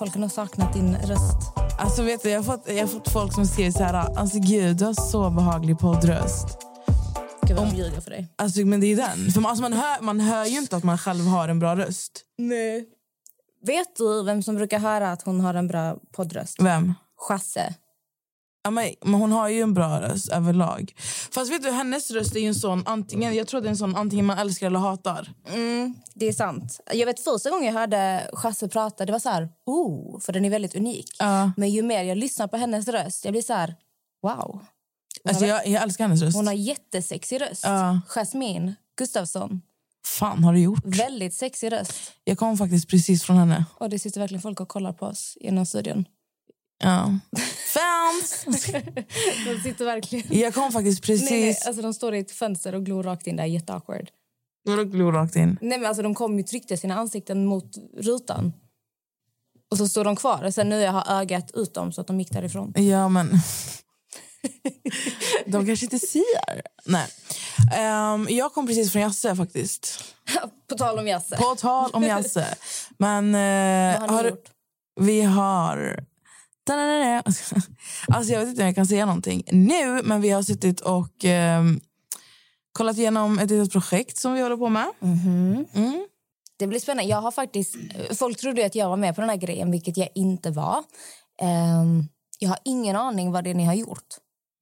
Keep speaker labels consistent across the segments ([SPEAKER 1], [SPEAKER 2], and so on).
[SPEAKER 1] Folk har, nog saknat din röst.
[SPEAKER 2] Alltså vet du, jag, har fått, jag har fått folk som skriver så här, alltså gud du har så behaglig poddröst.
[SPEAKER 1] Gud vad de ljuger för dig.
[SPEAKER 2] Alltså men det är den. För man, alltså, man, hör, man hör ju inte att man själv har en bra röst.
[SPEAKER 1] Nej. Vet du vem som brukar höra att hon har en bra poddröst?
[SPEAKER 2] Vem?
[SPEAKER 1] Chasse.
[SPEAKER 2] Ja, men, hon har ju en bra röst överlag. Fast vet du, hennes röst är ju en sån antingen, jag tror det är en sån antingen man älskar eller hatar.
[SPEAKER 1] Mm, det är sant. Jag vet första gången jag hörde Chasse prata, det var så här, oh, för den är väldigt unik.
[SPEAKER 2] Ja.
[SPEAKER 1] Men ju mer jag lyssnar på hennes röst, jag blir så här, wow.
[SPEAKER 2] Alltså, jag, jag älskar hennes röst.
[SPEAKER 1] Hon har jättesexig röst.
[SPEAKER 2] Ja.
[SPEAKER 1] Jasmine Gustafsson.
[SPEAKER 2] fan har du gjort?
[SPEAKER 1] Väldigt sexig röst.
[SPEAKER 2] Jag kom faktiskt precis från henne.
[SPEAKER 1] Och det sitter verkligen folk och kollar på oss genom studion.
[SPEAKER 2] Ja. Fans!
[SPEAKER 1] De sitter verkligen...
[SPEAKER 2] Jag kom faktiskt precis...
[SPEAKER 1] Nej, nej, alltså de står i ett fönster och glor rakt in. Det är jätteawkward.
[SPEAKER 2] Vadå glor rakt in?
[SPEAKER 1] Nej, men alltså de kom ju tryckte sina ansikten mot rutan. Och så stod de kvar. Och sen nu jag har ögat ut dem så att de gick därifrån.
[SPEAKER 2] Ja, men... De kanske inte ser. Nej. Ehm, jag kom precis från Jasse faktiskt.
[SPEAKER 1] På tal om Jasse.
[SPEAKER 2] På tal om Jasse. Men... eh,
[SPEAKER 1] Vad har ni
[SPEAKER 2] du-
[SPEAKER 1] gjort?
[SPEAKER 2] Vi har... Alltså jag vet inte om jag kan säga någonting nu, men vi har suttit och ehm, kollat igenom ett litet projekt som vi håller på med.
[SPEAKER 1] Mhm.
[SPEAKER 2] Mm.
[SPEAKER 1] Det blir spännande. Jag har faktiskt, folk trodde att jag var med på den här grejen, vilket jag inte var. Ehm, jag har ingen aning vad det ni har gjort.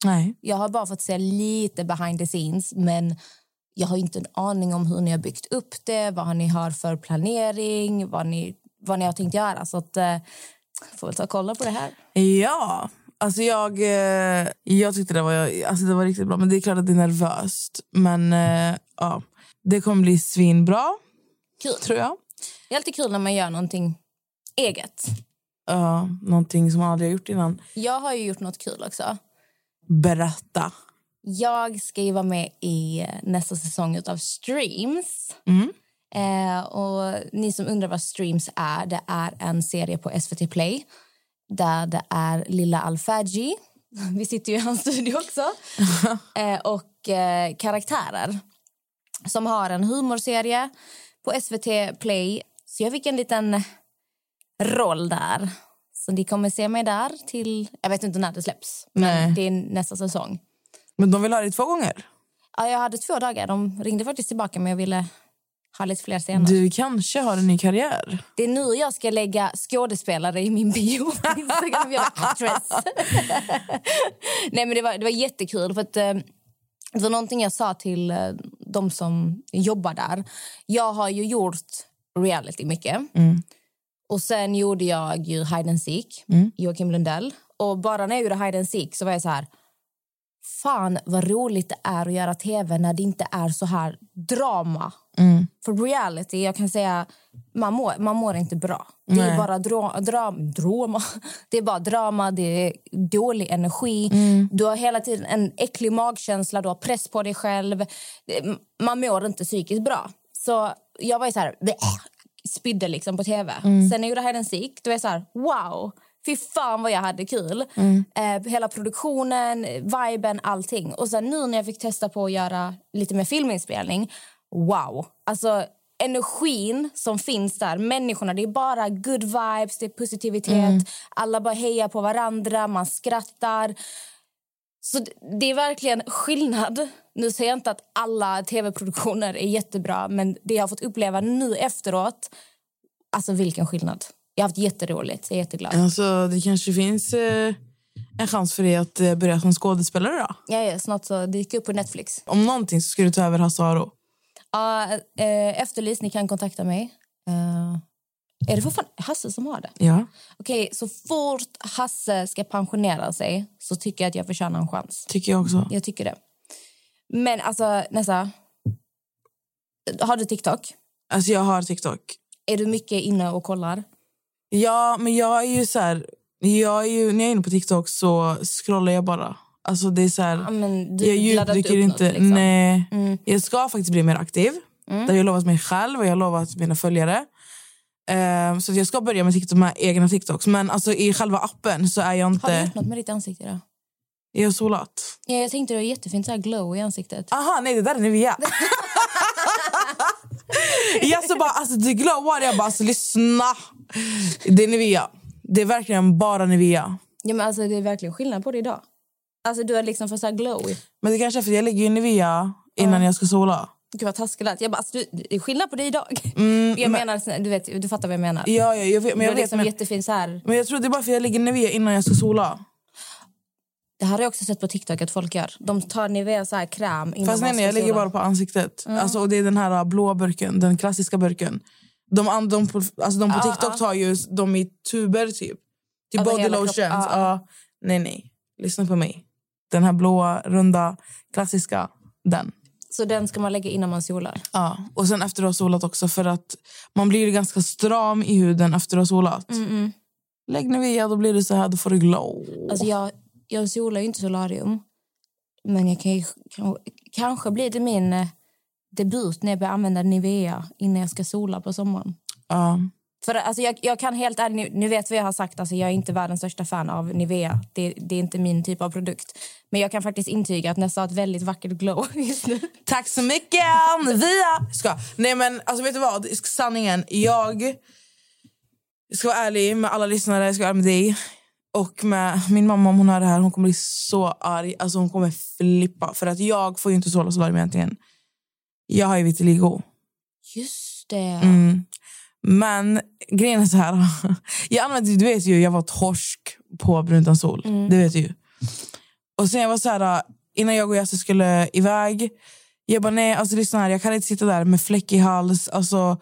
[SPEAKER 2] Nej.
[SPEAKER 1] Jag har bara fått se lite behind the scenes, men jag har inte en aning om hur ni har byggt upp det, vad ni har för planering, vad ni, vad ni har tänkt göra. Så att, eh, får väl ta och kolla på det här.
[SPEAKER 2] Ja, alltså jag, eh, jag tyckte det var, alltså det var riktigt bra. Men det är klart att det är nervöst. Men eh, ja, det kommer bli svinbra,
[SPEAKER 1] Kul.
[SPEAKER 2] tror jag.
[SPEAKER 1] Det är alltid kul när man gör någonting eget.
[SPEAKER 2] Ja, någonting som man aldrig har gjort innan.
[SPEAKER 1] Jag har ju gjort något kul också.
[SPEAKER 2] Berätta.
[SPEAKER 1] Jag ska ju vara med i eh, nästa säsong av Streams.
[SPEAKER 2] Mm.
[SPEAKER 1] Eh, och ni som undrar vad Streams är, det är en serie på SVT Play där det är Lilla Alfaji, vi sitter ju i hans studio också, eh, och eh, karaktärer som har en humorserie på SVT Play. Så jag fick en liten roll där. Så ni kommer se mig där till, jag vet inte när det släpps, men
[SPEAKER 2] Nej.
[SPEAKER 1] det är nästa säsong.
[SPEAKER 2] Men de vill ha det två gånger.
[SPEAKER 1] Ja, jag hade två dagar. De ringde faktiskt tillbaka men jag ville ha lite fler scener.
[SPEAKER 2] Du kanske har en ny karriär.
[SPEAKER 1] Det är nu jag ska lägga skådespelare i min bio på Instagram. Jag. Nej, men det, var, det var jättekul. För att, eh, det var någonting jag sa till eh, de som jobbar där. Jag har ju gjort reality mycket. Och Sen gjorde jag ju Hide and Seek, Joakim Lundell. Och bara när jag gjorde Hide and Seek så var jag så här... Fan vad roligt det är att göra tv när det inte är så här drama. För reality, jag kan säga, man mår, man mår inte bra. Det är
[SPEAKER 2] Nej.
[SPEAKER 1] bara dra, dra, drama. Det är bara drama, det är dålig energi. Du har hela tiden en äcklig magkänsla, du har press på dig själv. Man mår inte psykiskt bra. Så jag var ju så här, "Bleh", spydde liksom på tv. Sen när jag gjorde Hide and Seek, då var jag så här, wow. Fy fan vad jag hade kul. Eh, hela produktionen, viben, allting. Och sen nu när jag fick testa på att göra lite mer filminspelning, wow. Alltså energin som finns där, människorna, det är bara good vibes, det är positivitet. Alla bara hejar på varandra, man skrattar. Så det- det är verkligen skillnad. Nu säger jag inte att alla tv-produktioner är jättebra men det jag har fått uppleva nu efteråt, alltså vilken skillnad. Jag har haft jätteroligt. Jag är jätteglad.
[SPEAKER 2] Alltså, det kanske finns eh, en chans för dig att eh, börja som skådespelare då?
[SPEAKER 1] Ja, ja, snart så dyker upp på Netflix.
[SPEAKER 2] Om någonting så ska du ta över Hasse Aro.
[SPEAKER 1] Ja, eh, efterlyst, ni kan kontakta mig. Eh, är det fortfarande Hasse som har det?
[SPEAKER 2] Ja.
[SPEAKER 1] Okej, så fort Hasse ska pensionera sig så tycker jag att jag förtjänar en chans.
[SPEAKER 2] Tycker jag också.
[SPEAKER 1] Jag tycker det. Men alltså, Nessa. Har du TikTok?
[SPEAKER 2] Alltså jag har TikTok.
[SPEAKER 1] Är du mycket inne och kollar?
[SPEAKER 2] Ja, men jag är ju så här... Jag är ju, när jag är inne på TikTok så scrollar jag bara. Alltså det är så här,
[SPEAKER 1] Ja, men du
[SPEAKER 2] jag djupdyker inte.
[SPEAKER 1] något, liksom.
[SPEAKER 2] Nej.
[SPEAKER 1] Mm.
[SPEAKER 2] Jag ska faktiskt bli mer aktiv. Det har jag lovat mig själv och jag har lovat mina följare. Ehm, så jag ska börja med TikTok med egna TikToks. Men alltså i själva appen så är jag
[SPEAKER 1] Har du
[SPEAKER 2] inte...
[SPEAKER 1] gjort något med ditt ansikte idag?
[SPEAKER 2] Jag har solat.
[SPEAKER 1] Ja, jag tänkte du har jättefint så här glow i ansiktet.
[SPEAKER 2] Aha, nej det där är Nivea. jag så bara, alltså det glowar. Jag bara, alltså lyssna. Det är Nivea. Det är verkligen bara Nivea.
[SPEAKER 1] Ja, men alltså, det är verkligen skillnad på det idag. Alltså du har liksom fått så här glow.
[SPEAKER 2] Men det kanske är för att jag lägger ju Nivea innan jag ska sola.
[SPEAKER 1] Gud vad taskigt. Jag bara, alltså, du, det är skillnad på det idag.
[SPEAKER 2] Mm,
[SPEAKER 1] jag menar, du, vet, du fattar vad jag menar.
[SPEAKER 2] Ja, ja jag vet, men
[SPEAKER 1] du
[SPEAKER 2] jag
[SPEAKER 1] har
[SPEAKER 2] vet.
[SPEAKER 1] liksom
[SPEAKER 2] Men,
[SPEAKER 1] jättefin så här.
[SPEAKER 2] men jag tror det är bara för att jag lägger Nivea innan jag ska sola.
[SPEAKER 1] Det här har jag också sett på TikTok att folk gör. De tar Nivea så här kräm innan
[SPEAKER 2] Fast nej, nej, jag lägger bara på ansiktet. Alltså, och det är den här blå burken, den klassiska burken. De, an- de, på, alltså, de på
[SPEAKER 1] Ja,
[SPEAKER 2] TikTok
[SPEAKER 1] ja.
[SPEAKER 2] tar ju de i tuber typ. Till
[SPEAKER 1] Över
[SPEAKER 2] body lotions.
[SPEAKER 1] ja,
[SPEAKER 2] Ja. Nej, nej. Lyssna på mig. Den här blåa, runda, klassiska. Den.
[SPEAKER 1] Så den ska man lägga innan man solar.
[SPEAKER 2] Ja. Och sen efter att ha solat också. För att man blir ganska stram i huden efter att ha solat.
[SPEAKER 1] Mm,
[SPEAKER 2] Lägg Nivea, då blir det så här. Då får du glow.
[SPEAKER 1] Alltså jag, jag solar ju inte solarium. Men jag kan ju, kan, kanske blir det min eh, debut när jag börjar använda Nivea innan jag ska sola på sommaren.
[SPEAKER 2] Ja.
[SPEAKER 1] För alltså jag, jag kan helt ärligt, ni vet vad jag har sagt, alltså jag är inte världens största fan av Nivea. Det, det är inte min typ av produkt. Men jag kan faktiskt intyga att Nessa har ett väldigt vackert glow just nu.
[SPEAKER 2] Tack så mycket! Via! Ska. Nej men alltså vet du vad? Sanningen. Jag ska vara ärlig med alla lyssnare. Jag ska vara ärlig med dig. Och med min mamma om hon hör det här. Hon kommer bli så arg. Alltså hon kommer flippa. För att jag får ju inte sola solarium egentligen. Jag har ju vitiligo.
[SPEAKER 1] Just det.
[SPEAKER 2] Mm. Men grejen är så här. Jag använde, du vet ju, jag var torsk på brunt sol. Det vet du ju. Och sen jag var så här, innan jag och Jasse skulle iväg. Jag bara, nej, alltså lyssna här. Jag kan inte sitta där med fläckig hals. Alltså,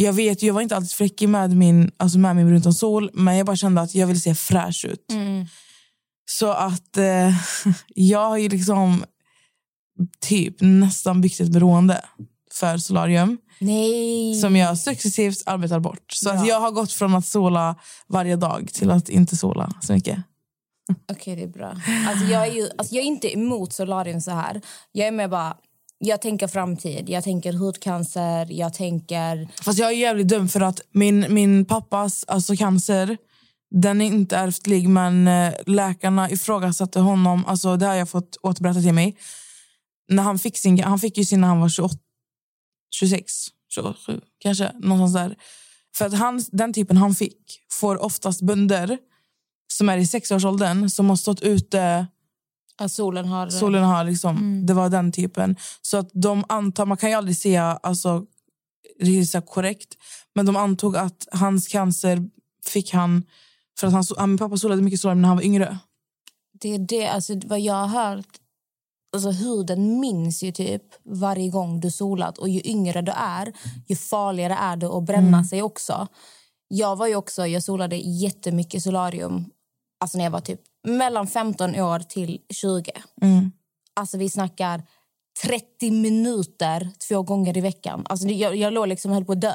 [SPEAKER 2] jag vet jag var inte alltid fläckig med min, alltså med min brunt utan sol. Men jag bara kände att jag ville se fräsch ut. Så att eh, jag har ju liksom typ nästan byggt ett beroende för solarium
[SPEAKER 1] Nej.
[SPEAKER 2] som jag successivt arbetar bort. Så att
[SPEAKER 1] Ja.
[SPEAKER 2] jag har gått från att sola varje dag till att inte sola så mycket.
[SPEAKER 1] Okej, det är bra. Alltså, jag, är ju, alltså, jag är inte emot solarium så här. Jag är med bara... Jag tänker framtid, jag tänker hudcancer, jag tänker...
[SPEAKER 2] Fast jag är jävligt dum för att min, min pappas alltså cancer, den är inte ärftlig men eh, läkarna ifrågasatte honom, alltså det har jag fått återberättat till mig. När han fick sin, han fick ju sin när han var 28, 26, 27 kanske, någonstans där. För att han, den typen han fick får oftast bönder som är i sexårsåldern som har stått ute
[SPEAKER 1] att solen har...
[SPEAKER 2] solen har liksom, det var den typen. Så att de antar, man kan ju aldrig se alltså, här korrekt, men de antog att hans cancer fick han för att han, han, min pappa solade mycket solarium när han var yngre.
[SPEAKER 1] Det är det, alltså vad jag har hört. Alltså huden minns ju typ varje gång du solat och ju yngre du är, ju farligare är det att bränna sig också. Jag var ju också, jag solade jättemycket solarium alltså när jag var typ mellan 15 år till 20. Alltså vi snackar 30 minuter två gånger i veckan. Alltså jag, jag låg liksom höll på att dö.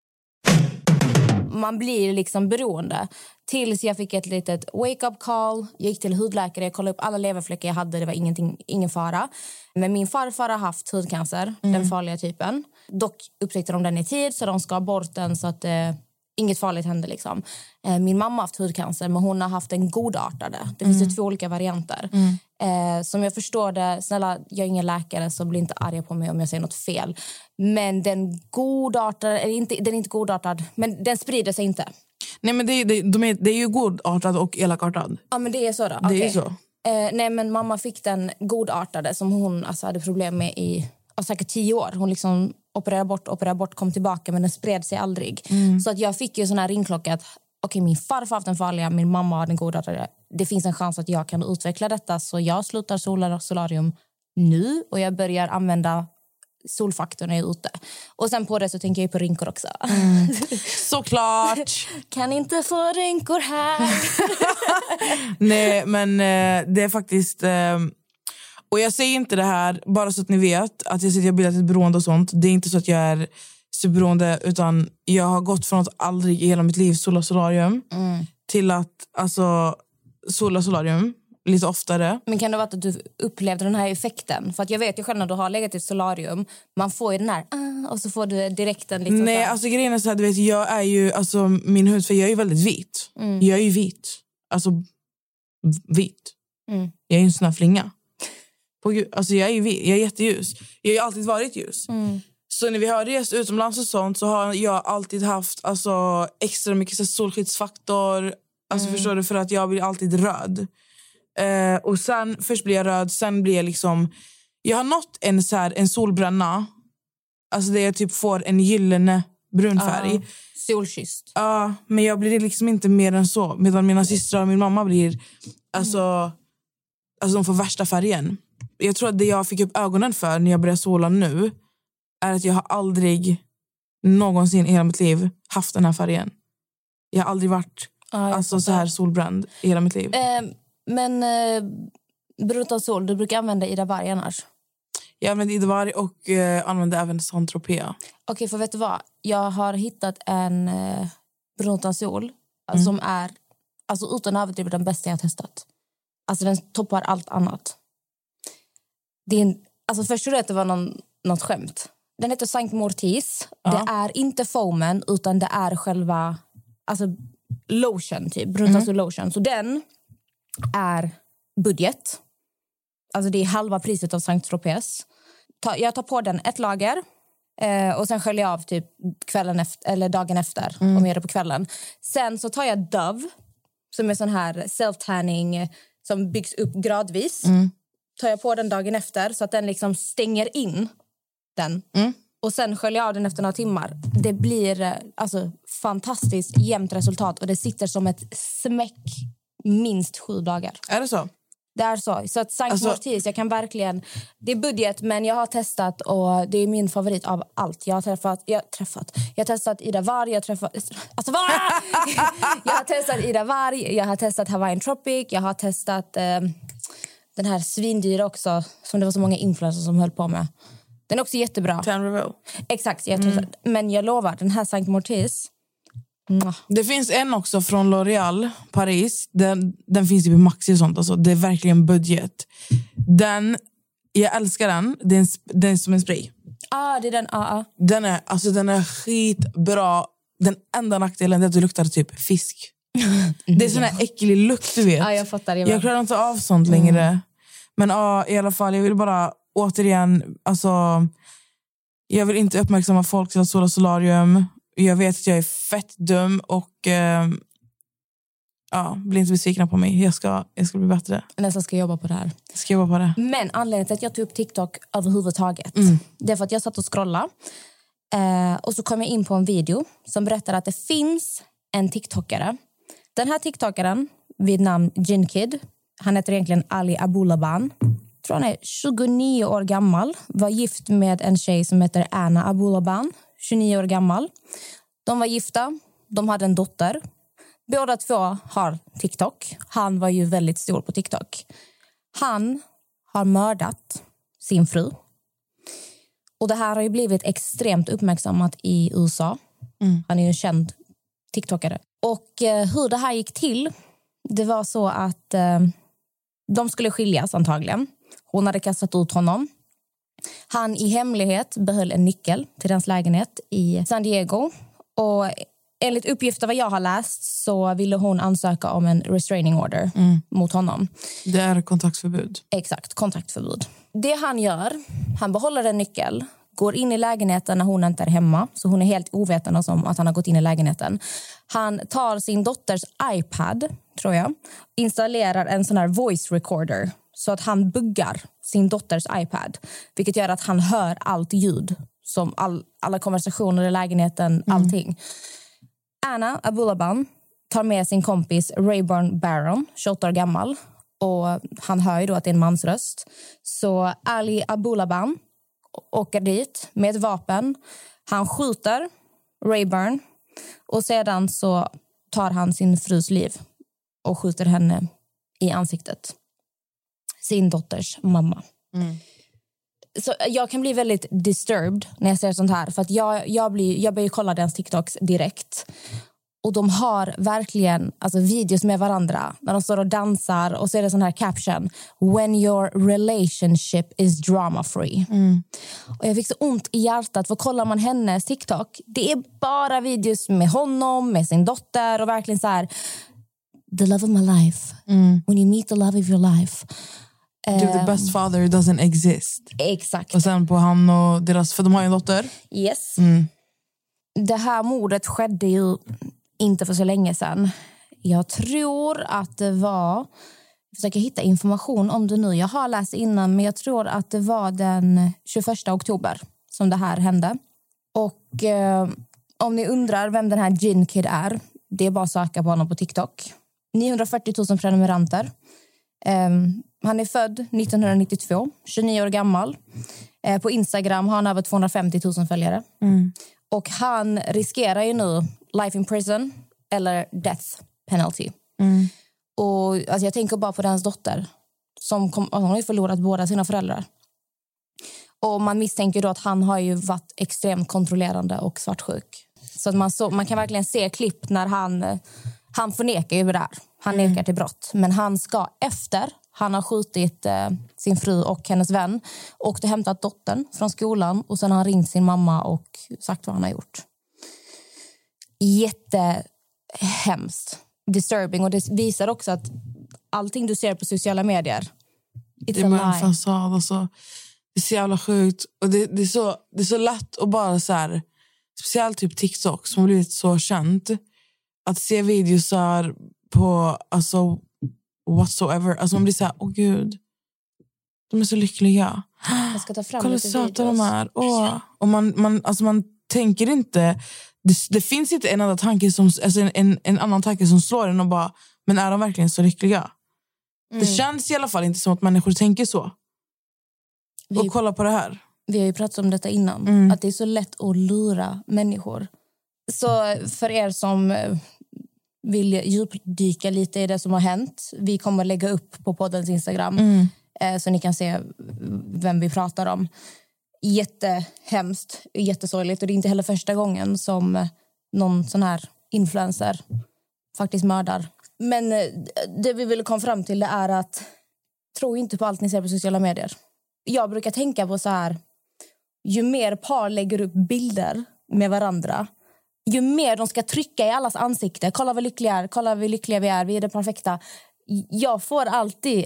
[SPEAKER 1] Man blir liksom beroende. Tills jag fick ett litet wake-up call. Jag gick till hudläkare, jag kollade upp alla leverfläckar jag hade. Det var ingenting, ingen fara. Men min farfar har haft hudcancer, den farliga typen. Dock upptäckte de den i tid så de skar bort den så att eh, inget farligt hände. Liksom. Eh, min mamma har haft hudcancer men hon har haft den godartade. Det finns ju två olika varianter. Eh, som jag förstår det, snälla jag är ingen läkare så bli inte arga på mig om jag säger något fel. Men den godartade, eller inte, den är inte godartad, men den sprider sig inte.
[SPEAKER 2] Nej, men det, det, de är, det är ju godartad och elakartad.
[SPEAKER 1] Ja men det är så då?
[SPEAKER 2] Det är
[SPEAKER 1] Okej.
[SPEAKER 2] ju så.
[SPEAKER 1] Eh, nej men mamma fick den godartade som hon alltså, hade problem med i säkert tio år. Hon liksom opererade bort, opererade bort, kom tillbaka men den spred sig aldrig. Så att jag fick ju sån här ringklocka att okej min farfar har haft den farliga, min mamma har den godartade. Det finns en chans att jag kan utveckla detta så jag slutar sola solarium nu och jag börjar använda solfaktor när jag är ute. Och sen på det så tänker jag på rynkor också.
[SPEAKER 2] Såklart!
[SPEAKER 1] kan inte få rynkor här.
[SPEAKER 2] Nej, men eh, det är faktiskt... Eh, och jag säger inte det här bara så att ni vet att jag jag har bildat ett beroende och sånt. Det är inte så att jag är superberoende utan jag har gått från att aldrig i hela mitt liv sola solarium till att alltså sola solarium lite oftare.
[SPEAKER 1] Men kan det vara att du upplevde den här effekten? För att jag vet ju själv när du har legat i ett solarium, man får ju den här ah, och så får du direkt en liksom
[SPEAKER 2] Nej,
[SPEAKER 1] så
[SPEAKER 2] alltså grejen är så här, du vet, jag är ju, alltså min hudfärg, jag är ju väldigt vit. Jag är ju vit. Alltså vit.
[SPEAKER 1] Mm.
[SPEAKER 2] Jag är ju en sån här flinga. På, alltså jag är ju vit, jag är jätteljus. Jag har ju alltid varit ljus. Så när vi har rest utomlands och sånt så har jag alltid haft alltså, extra mycket så solskyddsfaktor. Alltså förstår du? För att jag blir alltid röd. Eh, och sen, först blir jag röd, sen blir jag liksom... Jag har nått en, så här, en solbränna. Alltså där jag typ får en gyllene brun färg.
[SPEAKER 1] Ja. Solkysst.
[SPEAKER 2] Ja, men jag blir liksom inte mer än så. Medan mina systrar och min mamma blir... Alltså, alltså de får värsta färgen. Jag tror att det jag fick upp ögonen för när jag började sola nu är att jag har aldrig någonsin i hela mitt liv haft den här färgen. Jag har aldrig varit
[SPEAKER 1] jag
[SPEAKER 2] alltså, så här solbränd i hela mitt liv.
[SPEAKER 1] Eh, men eh, brunt sol, du brukar använda Ida Varg annars?
[SPEAKER 2] Jag använder Idovar och eh, använder även Saint-Tropez.
[SPEAKER 1] Okej, för vet du vad? Jag har hittat en eh, brunt sol
[SPEAKER 2] Mm.
[SPEAKER 1] som är, alltså utan att överdriva, den bästa jag har testat. Alltså den toppar allt annat. Det är en, alltså först trodde jag att det var någon, något skämt. Den heter Saint Mortis.
[SPEAKER 2] Ja.
[SPEAKER 1] Det är inte foamen, utan det är själva alltså, lotion, typ. Brunt sol lotion. Så den är budget. Alltså det är halva priset av Saint Tropez. Jag tar på den ett lager eh, och sen sköljer jag av typ kvällen efter, eller dagen efter om jag gör det på kvällen. Sen så tar jag Dove som är sån här self-tanning som byggs upp gradvis. Tar jag på den dagen efter så att den liksom stänger in den. Och sen sköljer jag av den efter några timmar. Det blir eh, alltså fantastiskt jämnt resultat och det sitter som ett smäck minst sju dagar.
[SPEAKER 2] Är det så?
[SPEAKER 1] Det är så. Så att Saint
[SPEAKER 2] Alltså-
[SPEAKER 1] Mortis, jag kan verkligen... Det är budget, men jag har testat och det är min favorit av allt. Jag har träffat... Jag har, träffat, jag har testat Ida Varg, jag har träffat... Alltså vad? jag har testat Ida Varg, jag har testat Hawaiian Tropic, jag har testat eh, den här svindyra också, som det var så många influencers som höll på med. Den är också jättebra.
[SPEAKER 2] Revo.
[SPEAKER 1] Exakt, jag testat. Men jag lovar, den här Saint Mortis...
[SPEAKER 2] Det finns en också från L'Oreal, Paris. Den, den finns typ i Maxi och sånt. Alltså. Det är verkligen budget. Den, jag älskar den. Den, den är som en spray.
[SPEAKER 1] Ah, det är den. Ah, ah.
[SPEAKER 2] Den är, alltså, den är skitbra. Den enda nackdelen är att det luktar typ fisk. Det är sån här äcklig lukt, du vet.
[SPEAKER 1] Ja, jag fattar. Jag
[SPEAKER 2] klarar inte av sånt längre. Men ja, i alla fall, jag vill bara återigen... Alltså, jag vill inte uppmärksamma folk till att sola solarium. Jag vet att jag är fett dum och... Eh, ja, bli inte besvikna på mig. Jag ska, jag ska bli bättre.
[SPEAKER 1] Nästan ska jobba på det här.
[SPEAKER 2] Jag ska jobba på det.
[SPEAKER 1] Men anledningen till att jag tog upp TikTok överhuvudtaget
[SPEAKER 2] Mm.
[SPEAKER 1] det är för att jag satt och scrollade eh, och så kom jag in på en video som berättar att det finns en TikTokare. Den här TikTokaren vid namn Jinkid, han heter egentligen Ali Abulaban. Han är 29 år gammal, var gift med en tjej som heter Anna Abulaban, 29 år gammal. De var gifta, de hade en dotter. Båda två har TikTok. Han var ju väldigt stor på TikTok. Han har mördat sin fru. Och Det här har ju blivit extremt uppmärksammat i USA. Han är ju en känd TikTokare. Och eh, hur det här gick till, det var så att eh, de skulle skiljas antagligen. Hon hade kastat ut honom. Han i hemlighet behöll en nyckel till deras lägenhet i San Diego. Och enligt uppgifter vad jag har läst så ville hon ansöka om en restraining order mot honom.
[SPEAKER 2] Det är kontaktförbud.
[SPEAKER 1] Exakt, kontaktförbud. Det han gör, han behåller en nyckel går in i lägenheten när hon inte är hemma. Så Hon är helt ovetande om att han har gått in i lägenheten. Han tar sin dotters iPad, tror jag installerar en sån här voice recorder så att han buggar sin dotters iPad. Vilket gör att han hör allt ljud, som all, alla konversationer i lägenheten, allting. Anna Abulaban tar med sin kompis Rayburn Barron, 28 år gammal. Och Han hör ju då att det är en mans röst. Så Ali Abulaban åker dit med ett vapen. Han skjuter Rayburn och sedan så tar han sin frus liv och skjuter henne i ansiktet. Sin dotters mamma. Så jag kan bli väldigt disturbed när jag ser sånt här. För att jag, jag, blir, jag börjar kolla deras TikToks direkt. Och de har verkligen alltså, videos med varandra när de står och dansar och så är det sån här caption. When your relationship is drama free. Och jag fick så ont i hjärtat för kollar man hennes TikTok, det är bara videos med honom, med sin dotter och verkligen så här the love of my life. When you meet the love of your life.
[SPEAKER 2] Do the
[SPEAKER 1] Ehm,
[SPEAKER 2] best father doesn't exist.
[SPEAKER 1] Exakt.
[SPEAKER 2] Och sen på han och deras, för de har ju en dotter.
[SPEAKER 1] Yes.
[SPEAKER 2] Mm.
[SPEAKER 1] Det här mordet skedde ju inte för så länge sedan. Jag tror att det var... Jag försöker hitta information om det nu. Jag har läst innan, men jag tror att det var den 21 oktober som det här hände. Och eh, om ni undrar vem den här Gin Kid är, det är bara att söka på honom på TikTok. 940 000 prenumeranter. Ehm, han är född 1992, 29 år gammal. Eh, på Instagram har han över 250 000 följare. Och han riskerar ju nu life in prison eller death penalty. Och alltså Jag tänker bara på hans dotter. Som kom, hon har förlorat båda sina föräldrar. Och Man misstänker då att han har ju varit extremt kontrollerande och svartsjuk. Så att man, så, man kan verkligen se klipp när han... eh, Han förnekar ju det där. Han nekar till brott. Men han ska efter han har skjutit eh, sin fru och hennes vän åkt och hämtat dottern från skolan och sen har han ringt sin mamma och sagt vad han har gjort. Jättehemskt. Disturbing. Och det visar också att allting du ser på sociala medier
[SPEAKER 2] Det är bara en fasad. Alltså. Det är så jävla sjukt. Och det, det, är så, det är så lätt att bara... så här, Speciellt typ TikTok som har blivit så känt. Att se videosar på alltså, whatsoever. Alltså man blir så här, åh gud. De är så lyckliga.
[SPEAKER 1] Jag ska ta fram
[SPEAKER 2] Kolla hur söta de är. Åh. Och man, man, alltså man tänker inte... Det, det finns inte en, annan tanke som, alltså en, en, en annan tanke som slår en och bara, men är de verkligen så lyckliga? Det känns i alla fall inte som att människor tänker så.
[SPEAKER 1] Vi-
[SPEAKER 2] Och kolla på det här.
[SPEAKER 1] Vi har ju pratat om detta innan.
[SPEAKER 2] Mm.
[SPEAKER 1] Att det är så lätt att lura människor. Så för er som eh, vill djupdyka lite i det som har hänt. Vi kommer lägga upp på poddens Instagram
[SPEAKER 2] Mm.
[SPEAKER 1] eh, så ni kan se vem vi pratar om. Jättehemskt, jättesorgligt. Och det är inte heller första gången som eh, någon sån här influencer faktiskt mördar. Men eh, det vi ville komma fram till är att tro inte på allt ni ser på sociala medier. Jag brukar tänka på så här ju mer par lägger upp bilder med varandra ju mer de ska trycka i allas ansikte. Kolla vad lyckliga, är, kolla vad lyckliga vi är, vi är det perfekta. Jag får alltid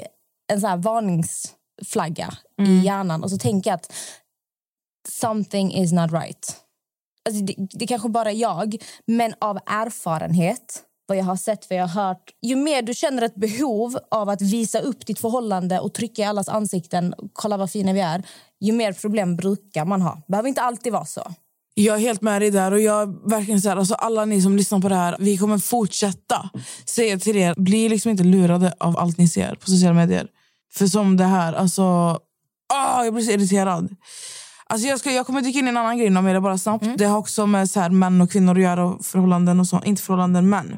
[SPEAKER 1] en så varningsflagga i hjärnan och så tänker jag att something is not right. Alltså det, det kanske bara är jag, men av erfarenhet vad jag har sett, vad jag har hört. Ju mer du känner ett behov av att visa upp ditt förhållande och trycka i allas ansikten, kolla vad fina vi är, ju mer problem brukar man ha. behöver inte alltid vara så.
[SPEAKER 2] Jag är helt med dig där. Och jag verkligen så här, alltså alla ni som lyssnar på det här, vi kommer fortsätta säga till er, bli liksom inte lurade av allt ni ser på sociala medier. För som det här, alltså, ah, jag blir så irriterad. Alltså jag, ska, jag kommer dyka in i en annan grej om det bara snabbt. Det har också med så här, män och kvinnor att göra och förhållanden och så. Inte förhållanden, men.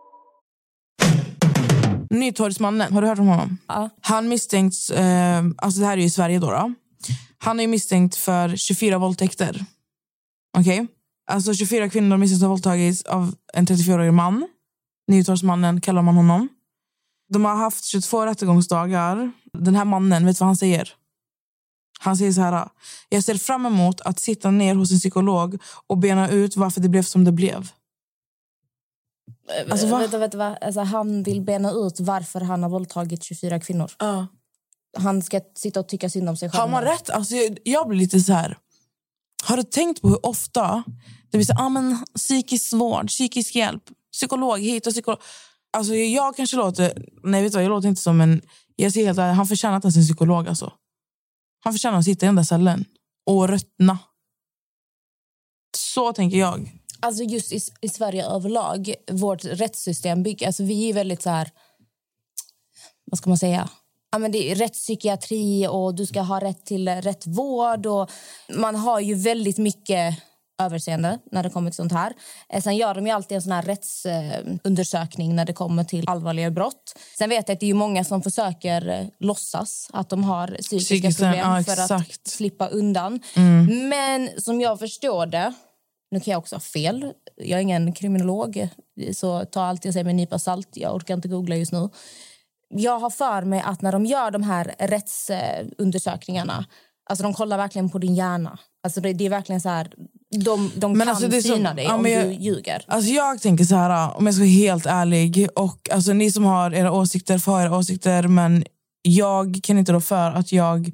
[SPEAKER 2] Nytorgsmannen, har du hört om honom?
[SPEAKER 1] Ja.
[SPEAKER 2] Han misstänks, eh, alltså det här är ju i Sverige då. då. Han är misstänkt för 24 våldtäkter. Okej? Alltså 24 kvinnor misstänks ha våldtagits av en 34-årig man. Nytorgsmannen kallar man honom. De har haft 22 rättegångsdagar. Den här mannen, vet du vad han säger? Han säger så här. Jag ser fram emot att sitta ner hos en psykolog och bena ut varför det blev som det blev. Alltså, va?
[SPEAKER 1] Vänta, vänta, va? Alltså, han vill bena ut varför han har våldtagit 24 kvinnor. Han ska sitta och tycka synd om sig själv.
[SPEAKER 2] Har man rätt? Alltså, jag, jag blir lite så här... Har du tänkt på hur ofta det blir så ah, men, psykisk vård, psykisk hjälp, psykolog hit och psykolog... Alltså, jag kanske låter... Nej, vet du vad, jag låter inte som en... Jag säger helt han förtjänar inte en psykolog. Alltså. Han förtjänar att sitta i den där cellen och ruttna. Så tänker jag.
[SPEAKER 1] Alltså just i, i Sverige överlag, vårt rättssystem bygger... Alltså vi är väldigt så här... Vad ska man säga? Ja, men det är rättspsykiatri och du ska ha rätt till rätt vård. Och man har ju väldigt mycket överseende när det kommer till sånt här. Eh, Sen gör de ju alltid en sån här rättsundersökning när det kommer till allvarliga brott. Sen vet jag att det är många som försöker eh, låtsas att de har psykiska problem
[SPEAKER 2] ja,
[SPEAKER 1] för att slippa undan.
[SPEAKER 2] Mm.
[SPEAKER 1] Men som jag förstår det, nu kan jag också ha fel, jag är ingen kriminolog så ta allt jag säger med en nypa salt, jag orkar inte googla just nu. Jag har för mig att när de gör de här rättsundersökningarna, alltså de kollar verkligen på din hjärna. Alltså det, det är verkligen så här, de, de
[SPEAKER 2] Men
[SPEAKER 1] kan
[SPEAKER 2] alltså, det
[SPEAKER 1] syna dig
[SPEAKER 2] ja,
[SPEAKER 1] om
[SPEAKER 2] jag-
[SPEAKER 1] du ljuger.
[SPEAKER 2] Alltså jag tänker så här, om jag ska vara helt ärlig. Och alltså ni som har era åsikter får ha era åsikter. Men jag kan inte rå för att jag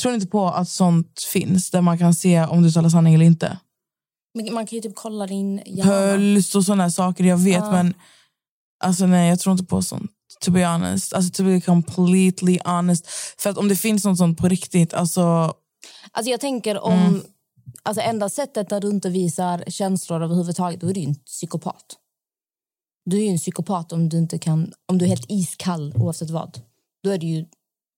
[SPEAKER 2] tror inte på att sånt finns. Där man kan se om du talar sanning eller inte.
[SPEAKER 1] Man kan ju typ kolla din hjärna.
[SPEAKER 2] Puls och här saker, jag vet.
[SPEAKER 1] Ja.
[SPEAKER 2] Men alltså nej, jag tror inte på sånt. To be honest. Alltså to be completely honest. För att om det finns något sånt på riktigt, alltså...
[SPEAKER 1] Alltså jag tänker om...
[SPEAKER 2] Mm.
[SPEAKER 1] Alltså enda sättet där du inte visar känslor överhuvudtaget, då är du en psykopat. Du är ju en psykopat om du inte kan... Om du är helt iskall oavsett vad. Då är du ju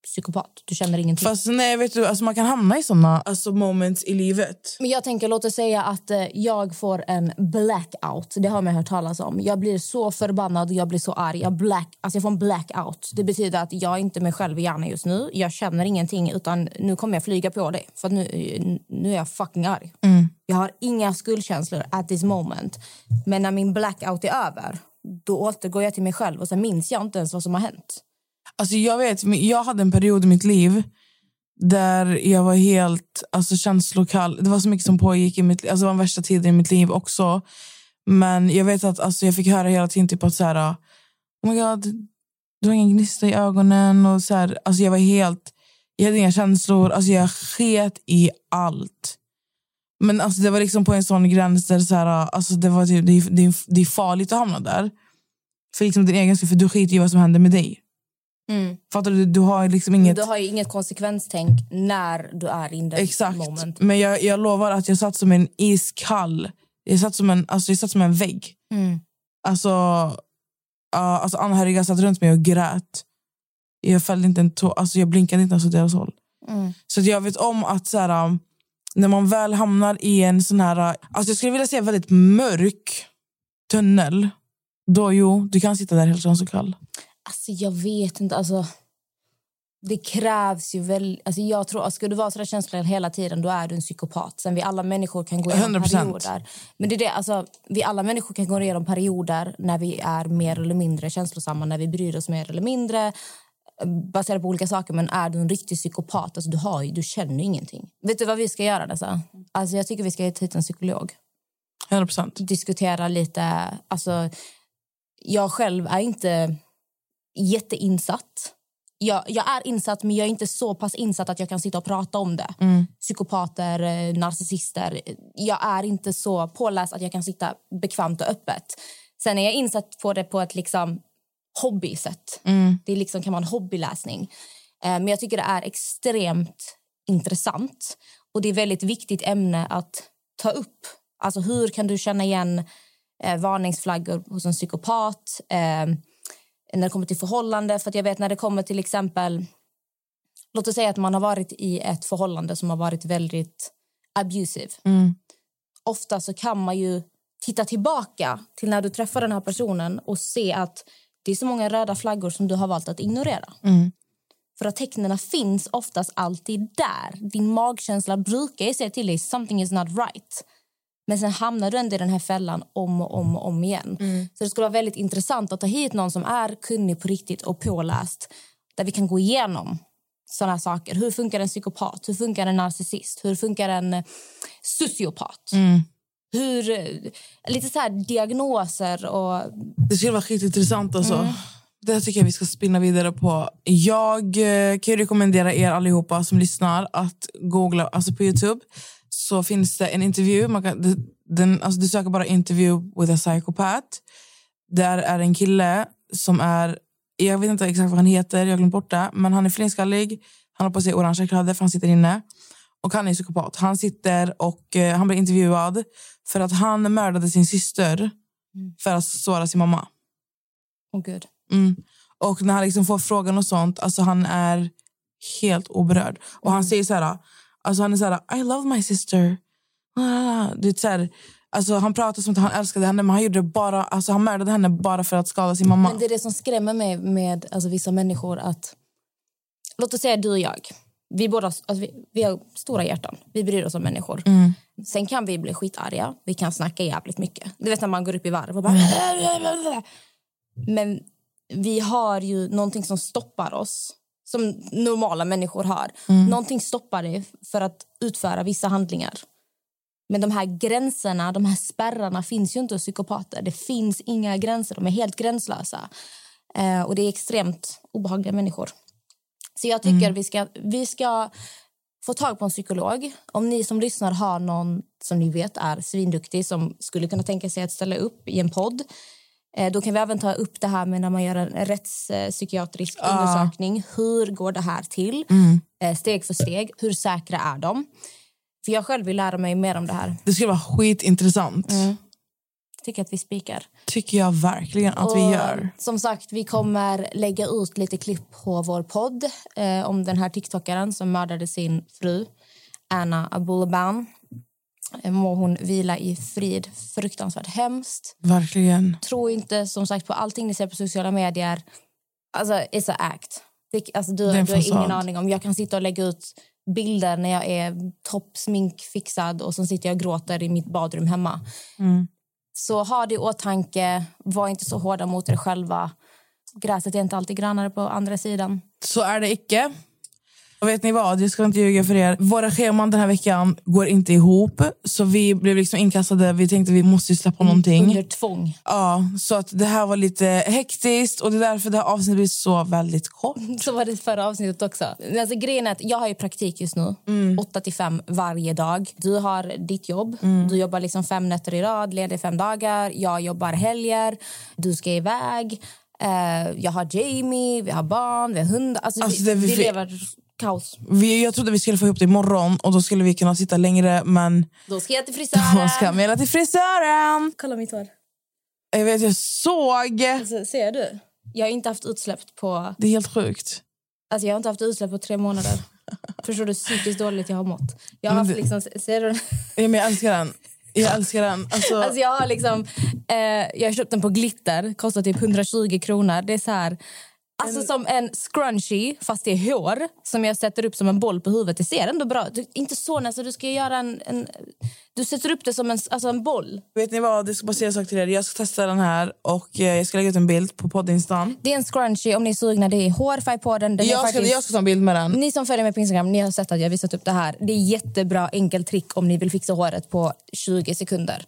[SPEAKER 1] psykopat. Du känner ingenting.
[SPEAKER 2] Fast nej, vet du, alltså man kan hamna i såna alltså, moments i livet.
[SPEAKER 1] Men jag tänker, låt oss säga att eh, jag får en blackout. Det har man hört talas om. Jag blir så förbannad, jag blir så arg. Jag, black, alltså jag får en blackout. Det betyder att jag är inte mig själv i hjärnan just nu. Jag känner ingenting, utan nu kommer jag flyga på dig. För nu, nu är jag fucking arg. Jag har inga skuldkänslor at this moment. Men när min blackout är över, då återgår jag till mig själv och sen minns jag inte ens vad som har hänt.
[SPEAKER 2] Alltså jag vet, jag hade en period i mitt liv där jag var helt alltså, känslokall. Det var så mycket som pågick i mitt liv. Alltså, det var den värsta tiden i mitt liv också. Men jag vet att alltså, jag fick höra hela tiden typ att så här, oh my god, du har ingen gnista i ögonen. Och så här, alltså, jag var helt, jag hade inga känslor. Alltså, jag sket i allt. Men alltså, det var liksom på en sån gräns där så här, alltså, det, var typ, det, det, det är farligt att hamna där. För liksom din egen skull, för du skiter i vad som händer med dig. Fattar du? Du har liksom inget...
[SPEAKER 1] Du har inget konsekvenstänk när du är in the
[SPEAKER 2] Exakt.
[SPEAKER 1] moment.
[SPEAKER 2] Men jag, jag lovar att jag satt som en iskall... Jag satt som en, alltså jag satt som en vägg.
[SPEAKER 1] Mm.
[SPEAKER 2] Alltså, ja, alltså anhöriga satt runt mig och grät. Jag fällde inte en tå, alltså jag blinkade inte ens åt deras håll.
[SPEAKER 1] Mm.
[SPEAKER 2] Så jag vet om att så här, um, när man väl hamnar i en sån här... uh, Alltså jag skulle vilja säga väldigt mörk tunnel. Då jo, du kan sitta där helt känslokall.
[SPEAKER 1] Alltså jag vet inte. Alltså, det krävs ju väl... Alltså jag tror, ska du vara så där känslig hela tiden, då är du en psykopat. Sen vi alla människor kan gå igenom
[SPEAKER 2] 100%.
[SPEAKER 1] perioder. Men det är det, alltså, vi alla människor kan gå igenom perioder när vi är mer eller mindre känslosamma, när vi bryr oss mer eller mindre eh, baserat på olika saker. Men är du en riktig psykopat, alltså, du, har, ju- du känner ingenting. Vet du vad vi ska göra? Dessa? Alltså, jag tycker vi ska hit en psykolog.
[SPEAKER 2] 100%.
[SPEAKER 1] Diskutera lite... Alltså, jag själv är inte jätteinsatt. Jag, jag är insatt, men jag är inte så pass insatt att jag kan sitta och prata om det. Psykopater, eh, narcissister. Jag är inte så påläst att jag kan sitta bekvämt och öppet. Sen är jag insatt på det på ett liksom hobbysätt. Det är liksom, kan vara en hobbyläsning. Eh, Men jag tycker det är extremt intressant. Och det är ett väldigt viktigt ämne att ta upp. Alltså hur kan du känna igen eh, varningsflaggor hos en psykopat? När det kommer till förhållande. För jag vet när det kommer till exempel Låt oss säga att man har varit i ett förhållande som har varit väldigt abusive.
[SPEAKER 2] Mm.
[SPEAKER 1] Ofta så kan man ju titta tillbaka till när du träffar den här personen och se att det är så många röda flaggor som du har valt att ignorera.
[SPEAKER 2] Mm.
[SPEAKER 1] För att tecknen finns oftast alltid där. Din magkänsla brukar ju säga till dig something is not right. Men sen hamnar du ändå i den här fällan om och om och om igen. Så det skulle vara väldigt intressant att ta hit någon som är kunnig på riktigt och påläst. Där vi kan gå igenom sådana saker. Hur funkar en psykopat? Hur funkar en narcissist? Hur funkar en eh, sociopat? Hur, eh, lite så här diagnoser och...
[SPEAKER 2] Det skulle vara skitintressant. Alltså. Det här tycker jag vi ska spinna vidare på. Jag eh, kan rekommendera er allihopa som lyssnar att googla alltså på Youtube. Så finns det en intervju. Man kan, den, alltså du söker bara interview with a psychopath. Där är en kille som är... Jag vet inte exakt vad han heter, jag har bort det. Men han är flinskallig. Han har på sig orangea kläder för han sitter inne. Och han är psykopat. Han sitter och eh, han blir intervjuad för att han mördade sin syster för att såra sin mamma.
[SPEAKER 1] Åh gud.
[SPEAKER 2] Mm. Och när han liksom får frågan och sånt, alltså han är helt oberörd. Och
[SPEAKER 1] Mm.
[SPEAKER 2] han säger så här, alltså han är så här, I love my sister. Ah, Det är så här, alltså han pratar som att han älskade henne, men han gjorde bara, alltså han mördade henne bara för att skada sin mamma.
[SPEAKER 1] Men det är det som skrämmer mig med alltså, vissa människor. att Låt oss säga du och jag. Vi, båda, alltså, vi, vi har stora hjärtan. Vi bryr oss om människor.
[SPEAKER 2] Mm.
[SPEAKER 1] Sen kan vi bli skitarga. Vi kan snacka jävligt mycket. Du vet när man går upp i varv och bara... Men vi har ju någonting som stoppar oss. Som normala människor har. Någonting stoppar dig för att utföra vissa handlingar. Men de här gränserna, de här spärrarna finns ju inte hos psykopater. Det finns inga gränser, de är helt gränslösa. Eh, och det är extremt obehagliga människor. Så jag tycker vi, ska, vi ska få tag på en psykolog. Om ni som lyssnar har någon som ni vet är svinduktig som skulle kunna tänka sig att ställa upp i en podd. Eh, då kan vi även ta upp det här med när man gör en rättspsykiatrisk undersökning. Hur går det här till? Eh, steg för steg. Hur säkra är de? För jag själv vill lära mig mer om det här.
[SPEAKER 2] Det skulle vara skitintressant.
[SPEAKER 1] tycker att vi spikar.
[SPEAKER 2] Tycker jag verkligen att vi
[SPEAKER 1] Och,
[SPEAKER 2] gör.
[SPEAKER 1] Som sagt, vi kommer lägga ut lite klipp på vår podd eh, om den här tiktokaren som mördade sin fru, Anna Abulaban. Må hon vila i frid. Fruktansvärt hemskt.
[SPEAKER 2] Verkligen.
[SPEAKER 1] Tro inte som sagt på allting ni ser på sociala medier. Alltså, it's a act. Det, alltså, du, du har ingen aning om. Jag kan sitta och lägga ut bilder när jag är toppsminkfixad och så sitter jag och gråter i mitt badrum hemma.
[SPEAKER 2] Mm.
[SPEAKER 1] Så ha det i åtanke. Var inte så hårda mot er själva. Gräset är inte alltid grannare på andra sidan.
[SPEAKER 2] Så är det icke. Och vet ni vad? Jag ska inte ljuga för er. Våra scheman den här veckan går inte ihop. Så vi blev liksom inkastade. Vi tänkte vi måste släppa någonting.
[SPEAKER 1] Under tvång.
[SPEAKER 2] Ja, så att det här var lite hektiskt och det är därför det här avsnittet blir så väldigt kort.
[SPEAKER 1] Så var det förra avsnittet också. Alltså, grejen är att jag har ju praktik just nu. 8 till 5 varje dag. Du har ditt jobb. Du jobbar liksom fem nätter i rad, ledig fem dagar. Jag jobbar helger. Du ska iväg. Eh, jag har Jamie, vi har barn, vi har hundar. Alltså,
[SPEAKER 2] Alltså,
[SPEAKER 1] vi, vi- lever kaos.
[SPEAKER 2] Vi, jag trodde vi skulle få ihop det imorgon och då skulle vi kunna sitta längre men
[SPEAKER 1] Då ska jag till
[SPEAKER 2] då
[SPEAKER 1] frisören.
[SPEAKER 2] ska jag mejla till frisören.
[SPEAKER 1] Kolla mitt hår.
[SPEAKER 2] Jag vet, jag såg.
[SPEAKER 1] Alltså, ser du? Jag har inte haft utsläpp på...
[SPEAKER 2] Det är helt sjukt.
[SPEAKER 1] Alltså, jag har inte haft utsläpp på tre månader. Förstår du psykiskt dåligt jag har mått? Jag har haft liksom... Ser du?
[SPEAKER 2] Ja, men jag älskar den. Jag älskar den. Alltså,
[SPEAKER 1] Alltså jag har liksom, eh, jag har köpt den på glitter, kostar typ 120 kronor. Det är så här, alltså som en scrunchie fast det är hår som jag sätter upp som en boll på huvudet. Det ser ändå bra ut. Inte så nästan, du ska göra en, en, du sätter upp det som en, alltså en boll.
[SPEAKER 2] vet ni vad? Jag ska bara säga en sak till er. Jag ska testa den här och eh, jag ska lägga ut en bild på poddinstan.
[SPEAKER 1] Det är en scrunchie om ni är sugna. Det är hårfärg på den. den
[SPEAKER 2] Jag ska,
[SPEAKER 1] faktiskt,
[SPEAKER 2] jag ska ta en bild med den.
[SPEAKER 1] Ni som följer mig på Instagram, ni har sett att jag har visat upp det här. Det är jättebra enkelt trick om ni vill fixa håret på 20 sekunder.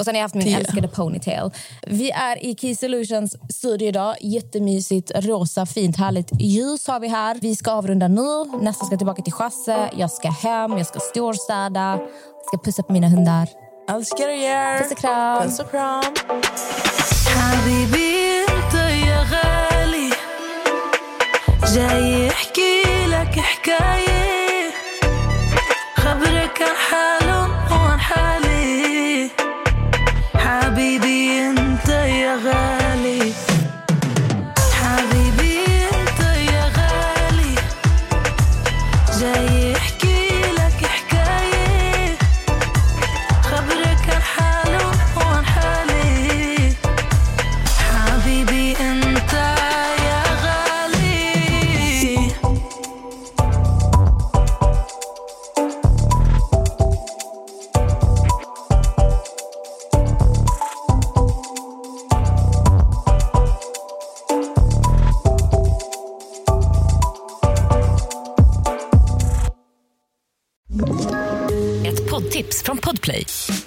[SPEAKER 1] Och sen har jag haft min
[SPEAKER 2] Tio.
[SPEAKER 1] älskade ponytail. Vi är i Key Solutions studio idag. Jättemysigt, rosa, fint, härligt ljus har vi här. Vi ska avrunda nu. Nästa ska tillbaka till Chasse. Jag ska hem, jag ska storstäda. Jag ska pussa på mina hundar.
[SPEAKER 2] Älskar er.
[SPEAKER 1] Puss och kram.
[SPEAKER 2] Puss och kram.
[SPEAKER 3] حبيبي انت يا غالي جاي يحكي لك حكاية